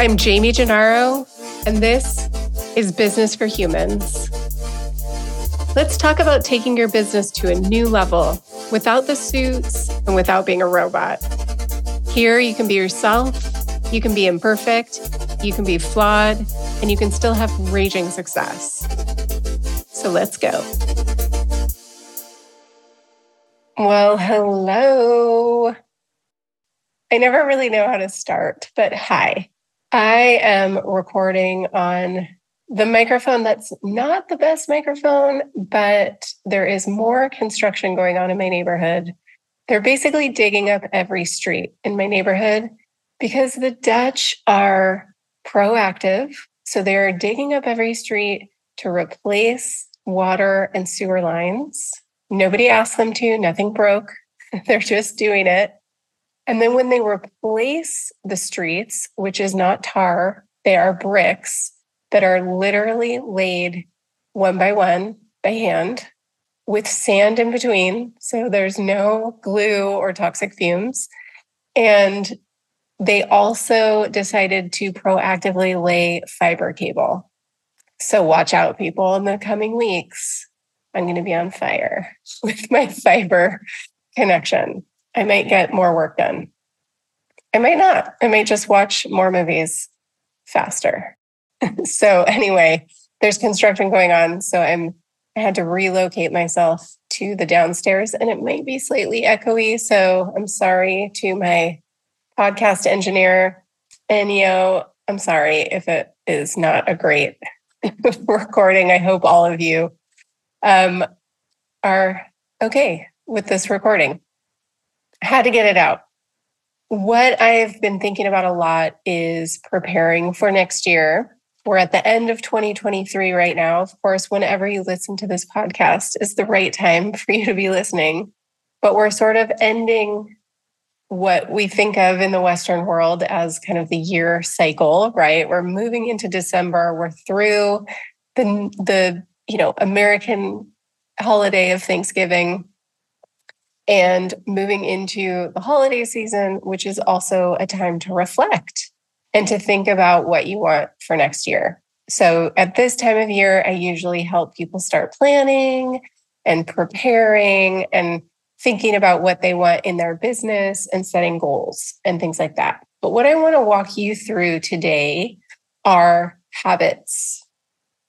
I'm Jaime Gennaro, and this is Business for Humans. Let's talk about taking your business to a new level without the suits and without being a robot. Here, you can be yourself, you can be imperfect, you can be flawed, and you can still have raging success. So let's go. Well, hello. I never really know how to start, but hi. I am recording on the microphone that's not the best microphone, but there is more construction going on in my neighborhood. They're basically digging up every street in my neighborhood because the Dutch are proactive. So they're digging up every street to replace water and sewer lines. Nobody asked them to, nothing broke. they're just doing it. And then when they replace the streets, which is not tar, they are bricks that are literally laid one by one by hand with sand in between. So there's no glue or toxic fumes. And they also decided to proactively lay fiber cable. So watch out, people, in the coming weeks. I'm going to be on fire with my fiber connection. I might get more work done. I might not. I might just watch more movies faster. so anyway, there's construction going on. So I'm I had to relocate myself to the downstairs and it might be slightly echoey. So I'm sorry to my podcast engineer. You I'm sorry if it is not a great recording. I hope all of you um, are okay with this recording had to get it out. What I've been thinking about a lot is preparing for next year. We're at the end of 2023 right now. Of course, whenever you listen to this podcast is the right time for you to be listening. But we're sort of ending what we think of in the Western world as kind of the year cycle, right? We're moving into December. We're through the, the you know, American holiday of Thanksgiving and moving into the holiday season, which is also a time to reflect and to think about what you want for next year. So at this time of year, I usually help people start planning and preparing and thinking about what they want in their business and setting goals and things like that. But what I want to walk you through today are habits,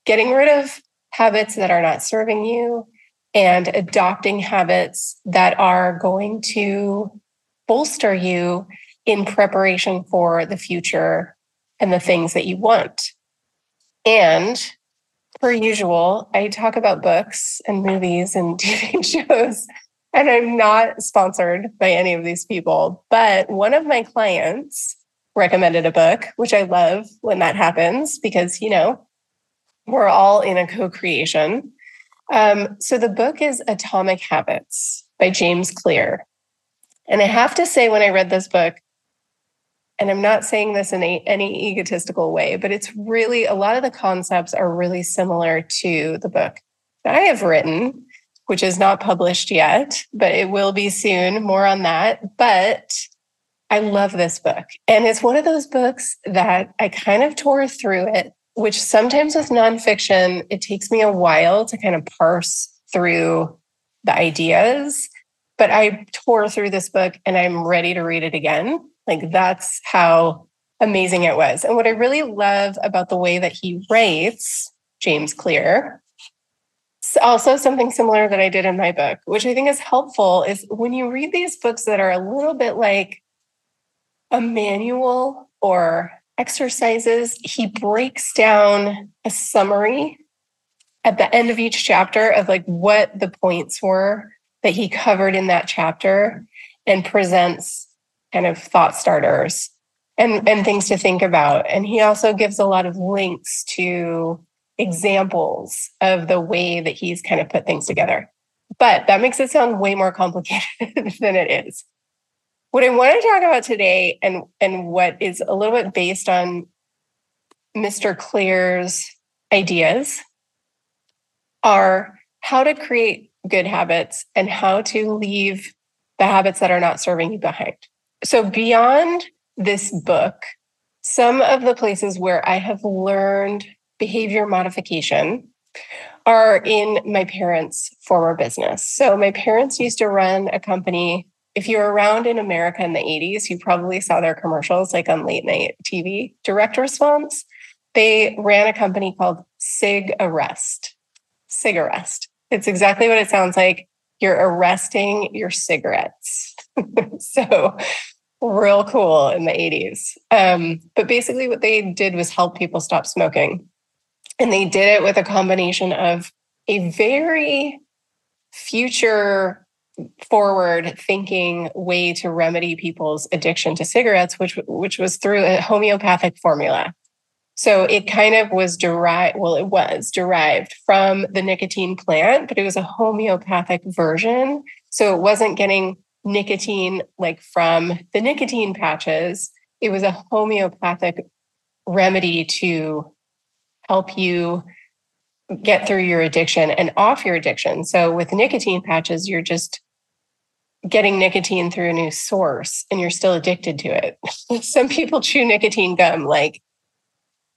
getting rid of habits that are not serving you and adopting habits that are going to bolster you in preparation for the future and the things that you want. And per usual, I talk about books and movies and TV shows, and I'm not sponsored by any of these people. But one of my clients recommended a book, which I love when that happens because, you know, we're all in a co creation. Um, so the book is Atomic Habits by James Clear. And I have to say, when I read this book, and I'm not saying this in a, any egotistical way, but it's really a lot of the concepts are really similar to the book that I have written, which is not published yet, but it will be soon. More on that. But I love this book. And it's one of those books that I kind of tore through it which sometimes with nonfiction, it takes me a while to kind of parse through the ideas. But I tore through this book and I'm ready to read it again. Like that's how amazing it was. And what I really love about the way that he writes, James Clear, also something similar that I did in my book, which I think is helpful, is when you read these books that are a little bit like a manual or exercises, he breaks down a summary at the end of each chapter of like what the points were that he covered in that chapter and presents kind of thought starters and, and things to think about. And he also gives a lot of links to examples of the way that he's kind of put things together. But that makes it sound way more complicated than it is. What I want to talk about today and, and what is a little bit based on Mr. Clear's ideas are how to create good habits and how to leave the habits that are not serving you behind. So, beyond this book some of the places where I have learned behavior modification are in my parents' former business. So, my parents used to run a company. If you're around in America in the 80s, you probably saw their commercials like on late night TV, direct response. They ran a company called CigArrest. Sig Arrest. It's exactly what it sounds like. You're arresting your cigarettes. so, real cool in the 80s. Um, but basically, what they did was help people stop smoking. And they did it with a combination of a very future forward thinking way to remedy people's addiction to cigarettes which which was through a homeopathic formula so it kind of was derived well it was derived from the nicotine plant but it was a homeopathic version so it wasn't getting nicotine like from the nicotine patches. It was a homeopathic remedy to help you get through your addiction and off your addiction. So with nicotine patches, you're just getting nicotine through a new source and you're still addicted to it. Some people chew nicotine gum like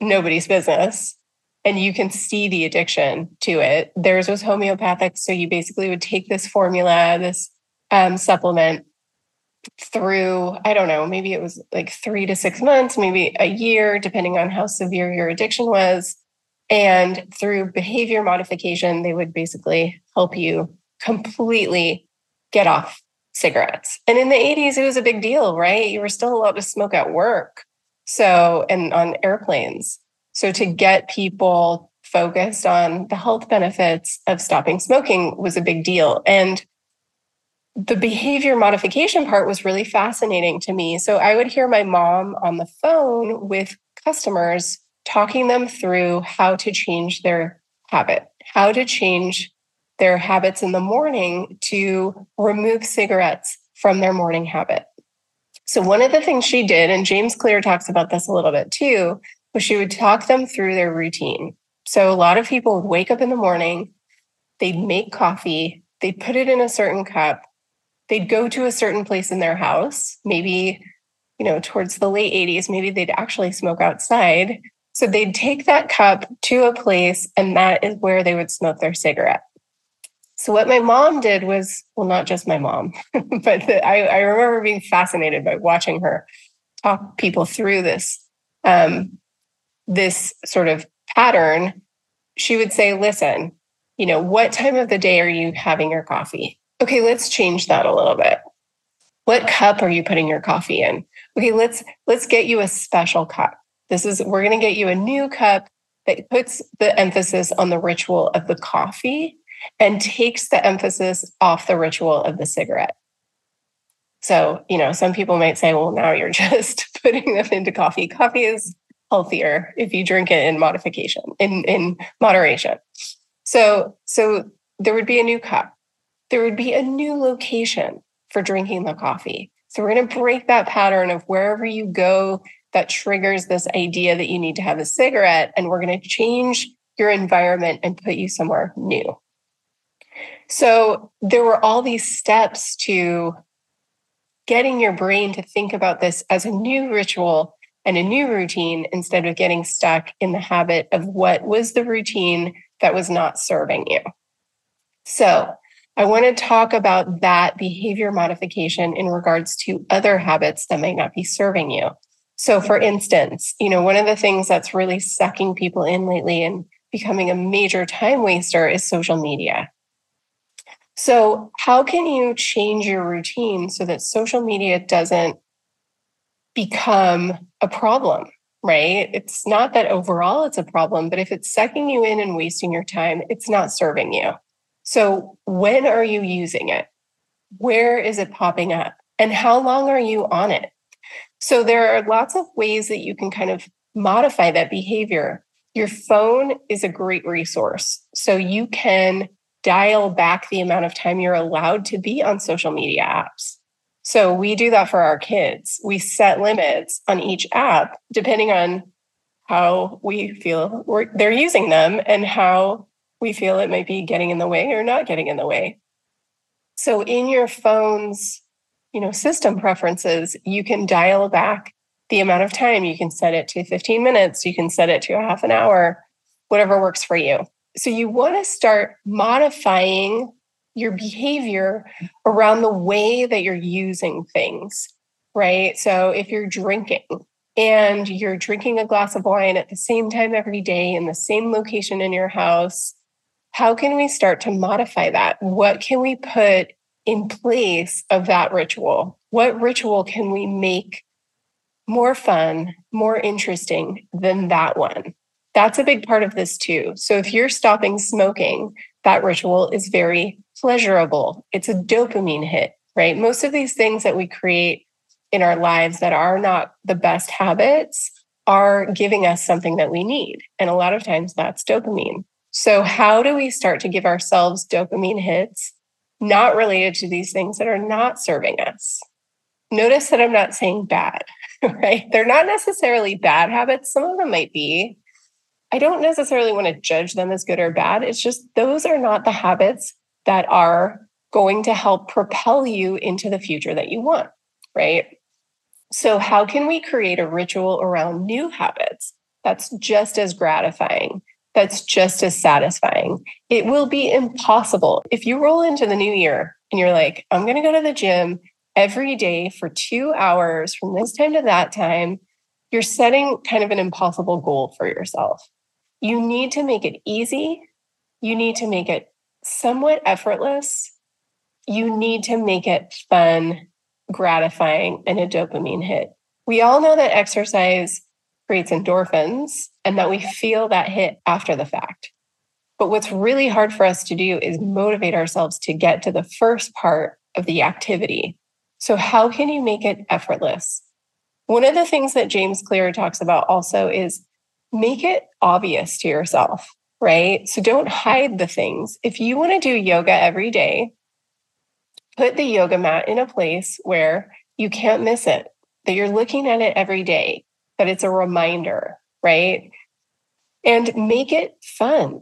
nobody's business and you can see the addiction to it. Theirs was homeopathic. So you basically would take this formula, this um, supplement through, I don't know, maybe it was like three to six months, maybe a year, depending on how severe your addiction was. And through behavior modification, they would basically help you completely get off cigarettes. And in the 80s, it was a big deal, right? You were still allowed to smoke at work. So, and on airplanes. So, to get people focused on the health benefits of stopping smoking was a big deal. And the behavior modification part was really fascinating to me. So I would hear my mom on the phone with customers talking them through how to change their habit, how to change their habits in the morning to remove cigarettes from their morning habit. So, one of the things she did, and James Clear talks about this a little bit too, was she would talk them through their routine. So, a lot of people would wake up in the morning, they'd make coffee, they'd put it in a certain cup, they'd go to a certain place in their house, maybe, you know, towards the late 80s, maybe they'd actually smoke outside. So they'd take that cup to a place, and that is where they would smoke their cigarette. So what my mom did was, well, not just my mom, but the, I, I, remember being fascinated by watching her talk people through this, um, this sort of pattern. She would say, listen, you know, what time of the day are you having your coffee? Okay, let's change that a little bit. What cup are you putting your coffee in? Okay, let's let's get you a special cup. This is we're going to get you a new cup that puts the emphasis on the ritual of the coffee and takes the emphasis off the ritual of the cigarette. So, you know, some people might say, well, now you're just putting them into coffee. Coffee is healthier if you drink it in modification, in, in moderation. So, so there would be a new cup there would be a new location for drinking the coffee. So we're going to break that pattern of wherever you go that triggers this idea that you need to have a cigarette, and we're going to change your environment and put you somewhere new. So there were all these steps to getting your brain to think about this as a new ritual and a new routine instead of getting stuck in the habit of what was the routine that was not serving you. So I want to talk about that behavior modification in regards to other habits that might not be serving you. So, for instance, you know, one of the things that's really sucking people in lately and becoming a major time waster is social media. So, how can you change your routine so that social media doesn't become a problem, right? It's not that overall it's a problem, but if it's sucking you in and wasting your time, it's not serving you. So, when are you using it? Where is it popping up? And how long are you on it? So, there are lots of ways that you can kind of modify that behavior. Your phone is a great resource. So, you can dial back the amount of time you're allowed to be on social media apps. So, we do that for our kids. We set limits on each app depending on how we feel they're using them and how we feel it might be getting in the way or not getting in the way. So in your phone's, you know, system preferences, you can dial back the amount of time. You can set it to 15 minutes, you can set it to a half an hour, whatever works for you. So you want to start modifying your behavior around the way that you're using things, right? So if you're drinking and you're drinking a glass of wine at the same time every day in the same location in your house, how can we start to modify that? What can we put in place of that ritual? What ritual can we make more fun, more interesting than that one? That's a big part of this too. So if you're stopping smoking, that ritual is very pleasurable. It's a dopamine hit, right? Most of these things that we create in our lives that are not the best habits are giving us something that we need. And a lot of times that's dopamine. So, how do we start to give ourselves dopamine hits not related to these things that are not serving us? Notice that I'm not saying bad, right? They're not necessarily bad habits. Some of them might be. I don't necessarily want to judge them as good or bad. It's just those are not the habits that are going to help propel you into the future that you want, right? So, how can we create a ritual around new habits that's just as gratifying, that's just as satisfying. It will be impossible. If you roll into the new year and you're like, I'm going to go to the gym every day for two hours from this time to that time, you're setting kind of an impossible goal for yourself. You need to make it easy. You need to make it somewhat effortless. You need to make it fun, gratifying, and a dopamine hit. We all know that exercise creates endorphins and that we feel that hit after the fact. But what's really hard for us to do is motivate ourselves to get to the first part of the activity. So, how can you make it effortless? One of the things that James Clear talks about also is make it obvious to yourself, right? So, don't hide the things. If you want to do yoga every day, put the yoga mat in a place where you can't miss it, that you're looking at it every day that it's a reminder, right? And make it fun.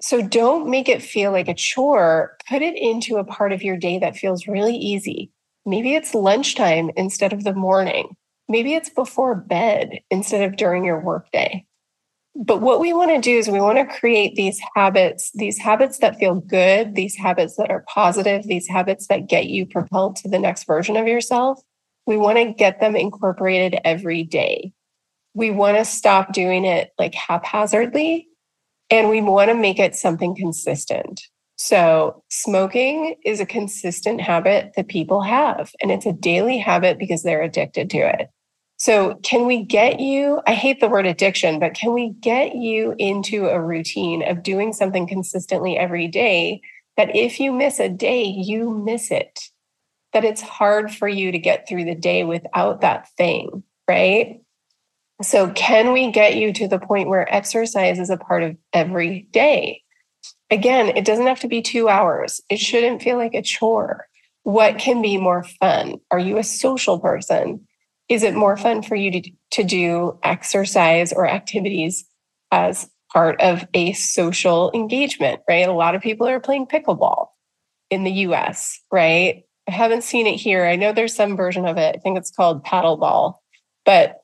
So don't make it feel like a chore. Put it into a part of your day that feels really easy. Maybe it's lunchtime instead of the morning. Maybe it's before bed instead of during your workday. But what we want to do is we want to create these habits, these habits that feel good, these habits that are positive, these habits that get you propelled to the next version of yourself. We want to get them incorporated every day we want to stop doing it like haphazardly and we want to make it something consistent. So, smoking is a consistent habit that people have, and it's a daily habit because they're addicted to it. So, can we get you? I hate the word addiction, but can we get you into a routine of doing something consistently every day that if you miss a day, you miss it? That it's hard for you to get through the day without that thing, right? So, can we get you to the point where exercise is a part of every day? Again, it doesn't have to be two hours, it shouldn't feel like a chore. What can be more fun? Are you a social person? Is it more fun for you to, to do exercise or activities as part of a social engagement, right? A lot of people are playing pickleball in the US, right? I haven't seen it here. I know there's some version of it. I think it's called paddleball, but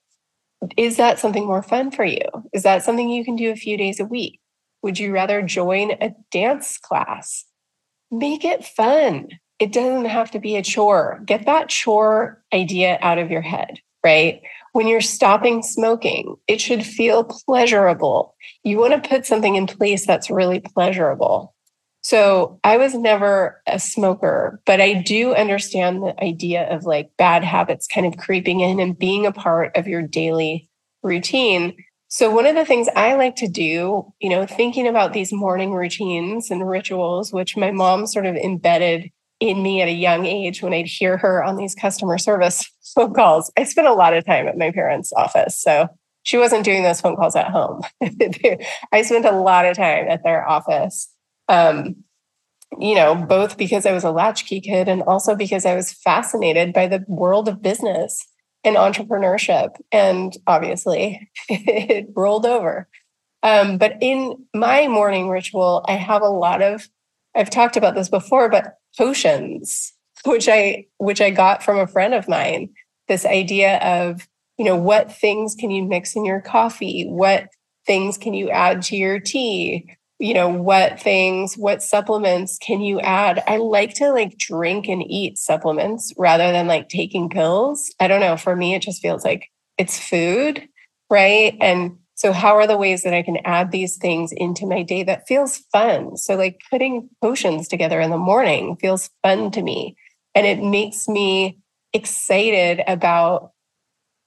is that something more fun for you? Is that something you can do a few days a week? Would you rather join a dance class? Make it fun. It doesn't have to be a chore. Get that chore idea out of your head, right? When you're stopping smoking, it should feel pleasurable. You want to put something in place that's really pleasurable. So I was never a smoker, but I do understand the idea of like bad habits kind of creeping in and being a part of your daily routine. So one of the things I like to do, you know, thinking about these morning routines and rituals, which my mom sort of embedded in me at a young age when I'd hear her on these customer service phone calls. I spent a lot of time at my parents' office. So she wasn't doing those phone calls at home. I spent a lot of time at their office um, you know, both because I was a latchkey kid and also because I was fascinated by the world of business and entrepreneurship. And obviously, it rolled over. Um, but in my morning ritual, I have a lot of, I've talked about this before, but potions, which I which I got from a friend of mine. This idea of you know, what things can you mix in your coffee? What things can you add to your tea? You know, what things, what supplements can you add? I like to like drink and eat supplements rather than like taking pills. I don't know. For me, it just feels like it's food, right? And so, how are the ways that I can add these things into my day that feels fun? So, like putting potions together in the morning feels fun to me. And it makes me excited about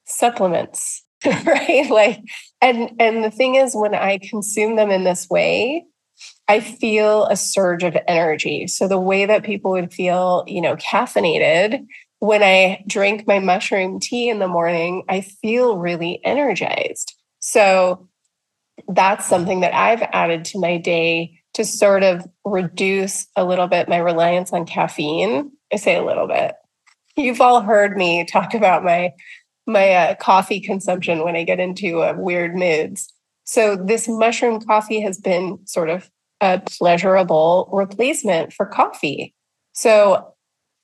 supplements, right? Like, and and the thing is, when I consume them in this way, I feel a surge of energy. So the way that people would feel, you know, caffeinated when I drink my mushroom tea in the morning, I feel really energized. So that's something that I've added to my day to sort of reduce a little bit my reliance on caffeine. I say a little bit. You've all heard me talk about my my uh, coffee consumption when I get into uh, weird moods. So this mushroom coffee has been sort of a pleasurable replacement for coffee. So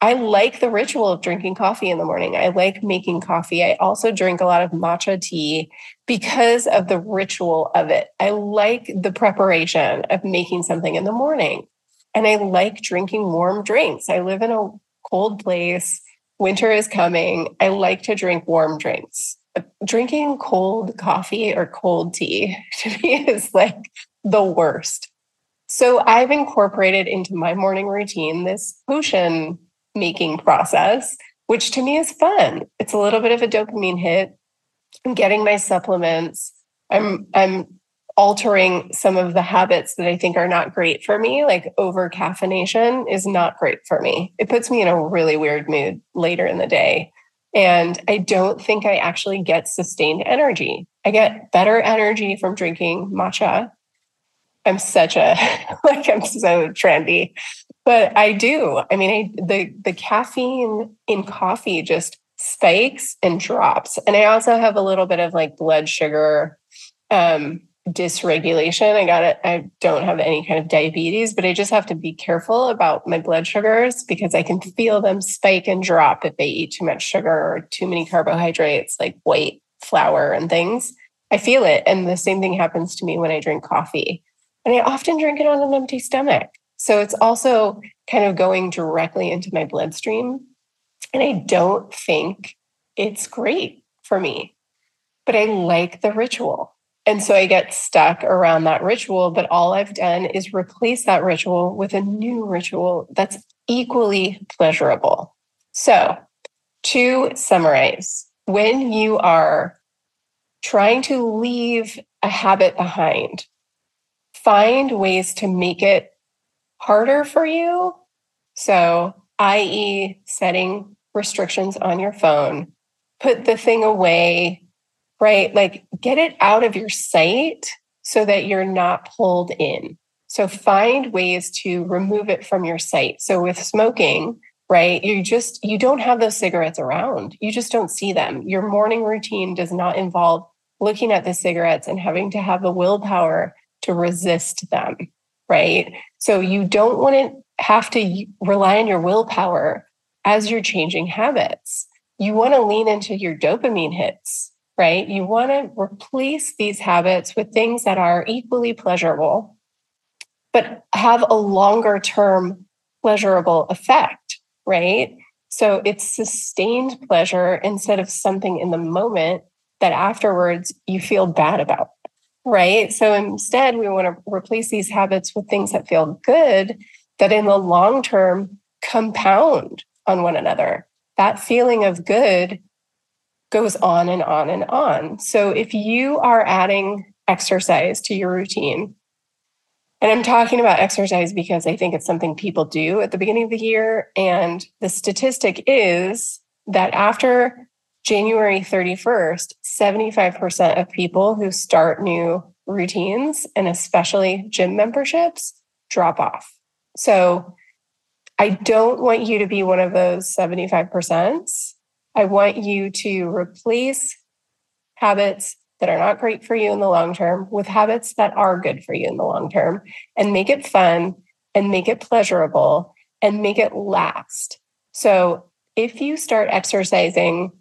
I like the ritual of drinking coffee in the morning. I like making coffee. I also drink a lot of matcha tea because of the ritual of it. I like the preparation of making something in the morning. And I like drinking warm drinks. I live in a cold place. Winter is coming. I like to drink warm drinks. Drinking cold coffee or cold tea to me is like the worst. So I've incorporated into my morning routine this potion making process, which to me is fun. It's a little bit of a dopamine hit. I'm getting my supplements. I'm I'm altering some of the habits that I think are not great for me, like over caffeination is not great for me. It puts me in a really weird mood later in the day. And I don't think I actually get sustained energy. I get better energy from drinking matcha. I'm such a like I'm so trendy but I do. I mean, I, the the caffeine in coffee just spikes and drops, and I also have a little bit of like blood sugar um, dysregulation. I got it. I don't have any kind of diabetes, but I just have to be careful about my blood sugars because I can feel them spike and drop if they eat too much sugar or too many carbohydrates, like white flour and things. I feel it, and the same thing happens to me when I drink coffee. And I often drink it on an empty stomach. So it's also kind of going directly into my bloodstream. And I don't think it's great for me, but I like the ritual. And so I get stuck around that ritual. But all I've done is replace that ritual with a new ritual that's equally pleasurable. So, to summarize, when you are trying to leave a habit behind, find ways to make it harder for you. So, i.e., setting restrictions on your phone, put the thing away, right? Like get it out of your sight so that you're not pulled in. So, find ways to remove it from your sight. So, with smoking, right you just you don't have those cigarettes around you just don't see them your morning routine does not involve looking at the cigarettes and having to have the willpower to resist them right? So you don't want to have to rely on your willpower as you're changing habits. You want to lean into your dopamine hits, right? You want to replace these habits with things that are equally pleasurable, but have a longer term pleasurable effect, right? So it's sustained pleasure instead of something in the moment that afterwards you feel bad about right? So instead, we want to replace these habits with things that feel good, that in the long term compound on one another. That feeling of good goes on and on and on. So if you are adding exercise to your routine, and I'm talking about exercise because I think it's something people do at the beginning of the year. And the statistic is that after January 31st, 75% of people who start new routines and especially gym memberships drop off. So I don't want you to be one of those 75%. I want you to replace habits that are not great for you in the long term with habits that are good for you in the long term and make it fun and make it pleasurable and make it last. So if you start exercising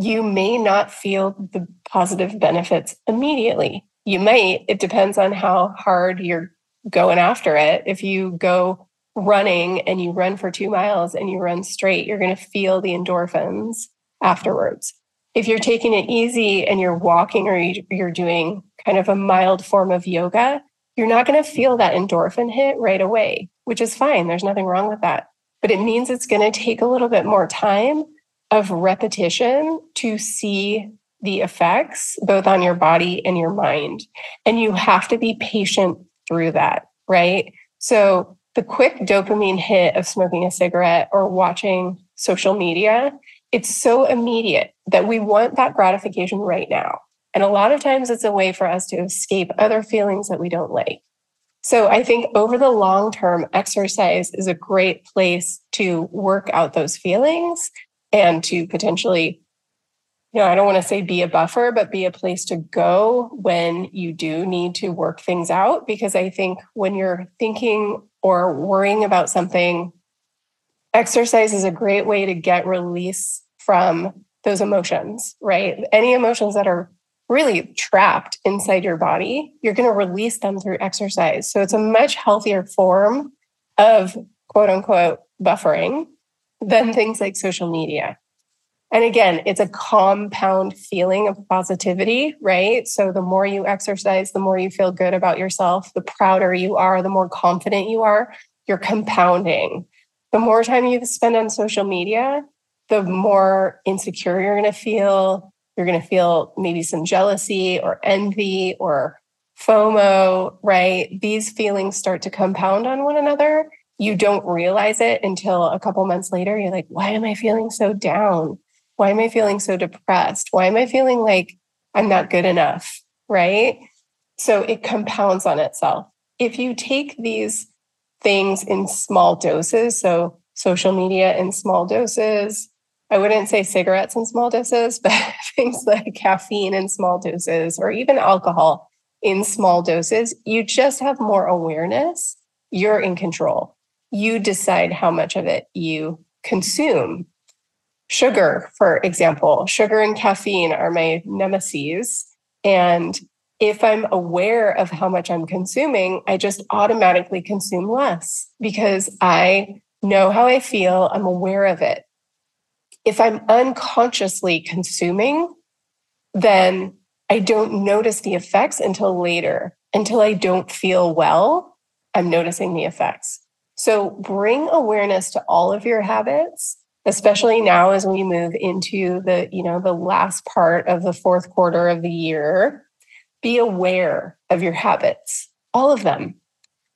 you may not feel the positive benefits immediately. You might, it depends on how hard you're going after it. If you go running and you run for two miles and you run straight, you're going to feel the endorphins afterwards. If you're taking it easy and you're walking or you're doing kind of a mild form of yoga, you're not going to feel that endorphin hit right away, which is fine. There's nothing wrong with that. But it means it's going to take a little bit more time of repetition to see the effects both on your body and your mind. And you have to be patient through that, right? So the quick dopamine hit of smoking a cigarette or watching social media, it's so immediate that we want that gratification right now. And a lot of times it's a way for us to escape other feelings that we don't like. So I think over the long term, exercise is a great place to work out those feelings and to potentially you know, I don't want to say be a buffer, but be a place to go when you do need to work things out. Because I think when you're thinking or worrying about something, exercise is a great way to get release from those emotions, right? Any emotions that are really trapped inside your body, you're going to release them through exercise. So it's a much healthier form of quote unquote buffering than things like social media. And again, it's a compound feeling of positivity, right? So the more you exercise, the more you feel good about yourself, the prouder you are, the more confident you are, you're compounding. The more time you spend on social media, the more insecure you're going to feel. You're going to feel maybe some jealousy or envy or FOMO, right? These feelings start to compound on one another. You don't realize it until a couple months later. You're like, why am I feeling so down? Why am I feeling so depressed? Why am I feeling like I'm not good enough? Right. So it compounds on itself. If you take these things in small doses, so social media in small doses, I wouldn't say cigarettes in small doses, but things like caffeine in small doses or even alcohol in small doses, you just have more awareness. You're in control. You decide how much of it you consume sugar, for example, sugar and caffeine are my nemesis. And if I'm aware of how much I'm consuming, I just automatically consume less because I know how I feel. I'm aware of it. If I'm unconsciously consuming, then I don't notice the effects until later, until I don't feel well. I'm noticing the effects. So bring awareness to all of your habits especially now as we move into the you know the last part of the fourth quarter of the year. Be aware of your habits all of them.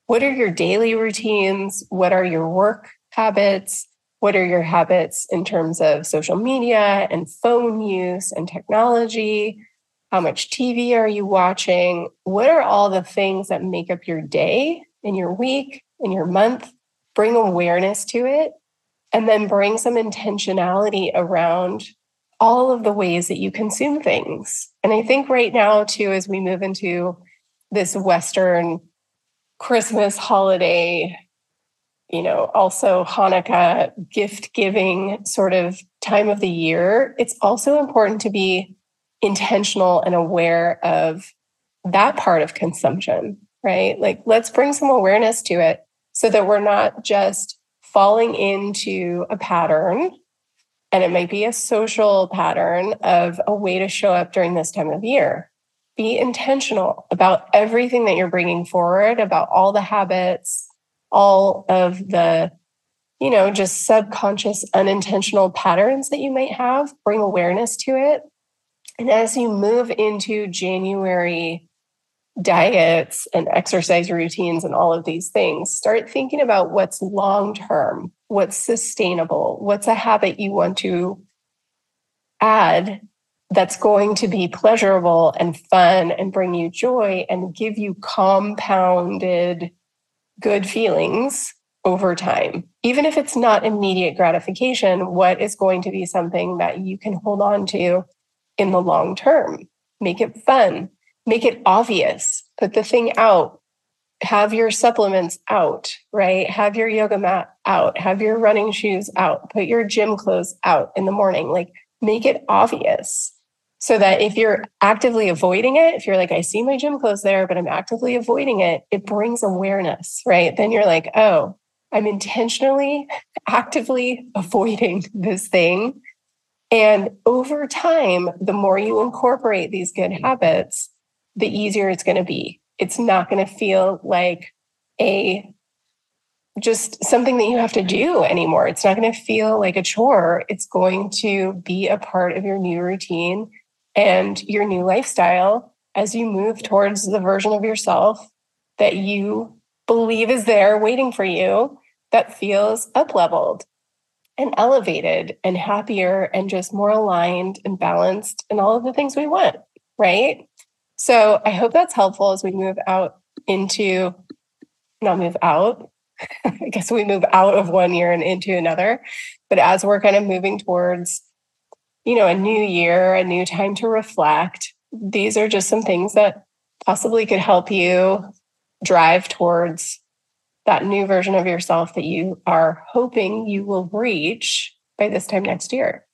What are your daily routines? What are your work habits? What are your habits in terms of social media and phone use and technology? How much tv are you watching? What are all the things that make up your day and your week and your month bring awareness to it and then bring some intentionality around all of the ways that you consume things. And I think right now, too, as we move into this Western Christmas holiday, you know, also Hanukkah gift giving sort of time of the year, it's also important to be intentional and aware of that part of consumption, right? Like, let's bring some awareness to it so that we're not just falling into a pattern and it might be a social pattern of a way to show up during this time of year. Be intentional about everything that you're bringing forward, about all the habits, all of the, you know, just subconscious, unintentional patterns that you might have. Bring awareness to it. And as you move into January diets and exercise routines and all of these things, start thinking about what's long term, what's sustainable, what's a habit you want to add that's going to be pleasurable and fun and bring you joy and give you compounded good feelings over time. Even if it's not immediate gratification, what is going to be something that you can hold on to in the long term? Make it fun, make it obvious, put the thing out, have your supplements out, right? Have your yoga mat out, have your running shoes out, put your gym clothes out in the morning. Like make it obvious so that if you're actively avoiding it, if you're like, I see my gym clothes there, but I'm actively avoiding it, it brings awareness, right? Then you're like, oh, I'm intentionally, actively avoiding this thing. And over time, the more you incorporate these good habits, the easier it's going to be. It's not going to feel like a just something that you have to do anymore. It's not going to feel like a chore. It's going to be a part of your new routine and your new lifestyle as you move towards the version of yourself that you believe is there waiting for you that feels up leveled and elevated and happier and just more aligned and balanced and all of the things we want, right? So I hope that's helpful as we move out into, not move out, I guess we move out of one year and into another. But as we're kind of moving towards you know, a new year, a new time to reflect. These are just some things that possibly could help you drive towards that new version of yourself that you are hoping you will reach by this time next year.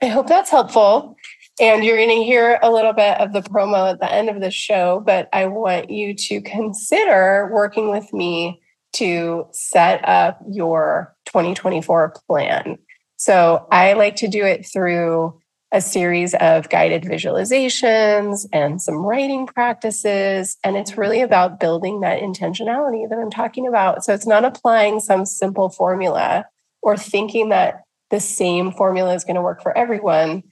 I hope that's helpful. And you're going to hear a little bit of the promo at the end of the show, but I want you to consider working with me to set up your 2024 plan. So I like to do it through a series of guided visualizations and some writing practices. And it's really about building that intentionality that I'm talking about. So it's not applying some simple formula or thinking that the same formula is going to work for everyone.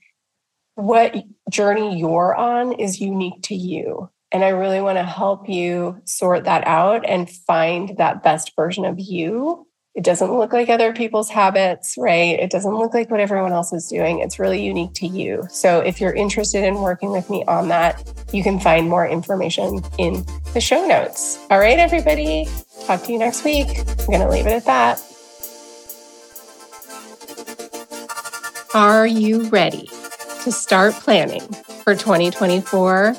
What journey you're on is unique to you. And I really want to help you sort that out and find that best version of you it doesn't look like other people's habits, right? It doesn't look like what everyone else is doing. It's really unique to you. So if you're interested in working with me on that, you can find more information in the show notes. All right, everybody. Talk to you next week. I'm going to leave it at that. Are you ready to start planning for 2024?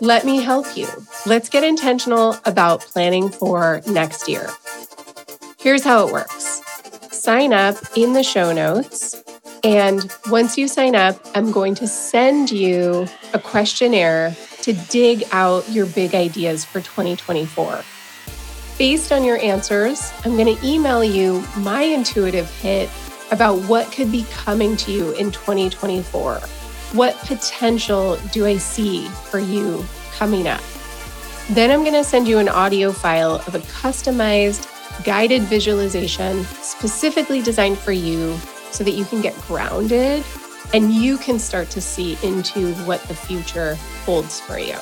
Let me help you. Let's get intentional about planning for next year. Here's how it works sign up in the show notes. And once you sign up, I'm going to send you a questionnaire to dig out your big ideas for 2024. Based on your answers, I'm going to email you my intuitive hit about what could be coming to you in 2024. What potential do I see for you coming up? Then I'm going to send you an audio file of a customized guided visualization specifically designed for you so that you can get grounded and you can start to see into what the future holds for you.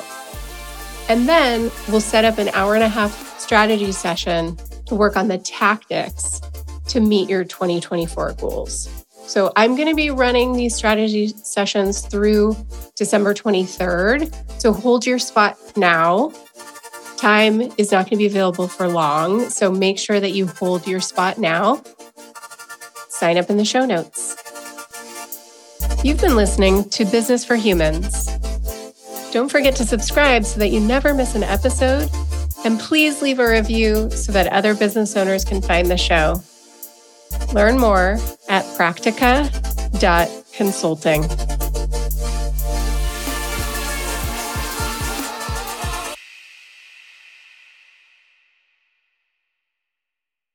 And then we'll set up an hour and a half strategy session to work on the tactics to meet your 2024 goals. So I'm going to be running these strategy sessions through December 23rd. So hold your spot now Time is not going to be available for long, so make sure that you hold your spot now. Sign up in the show notes. You've been listening to Business for Humans. Don't forget to subscribe so that you never miss an episode. And please leave a review so that other business owners can find the show. Learn more at practica.consulting.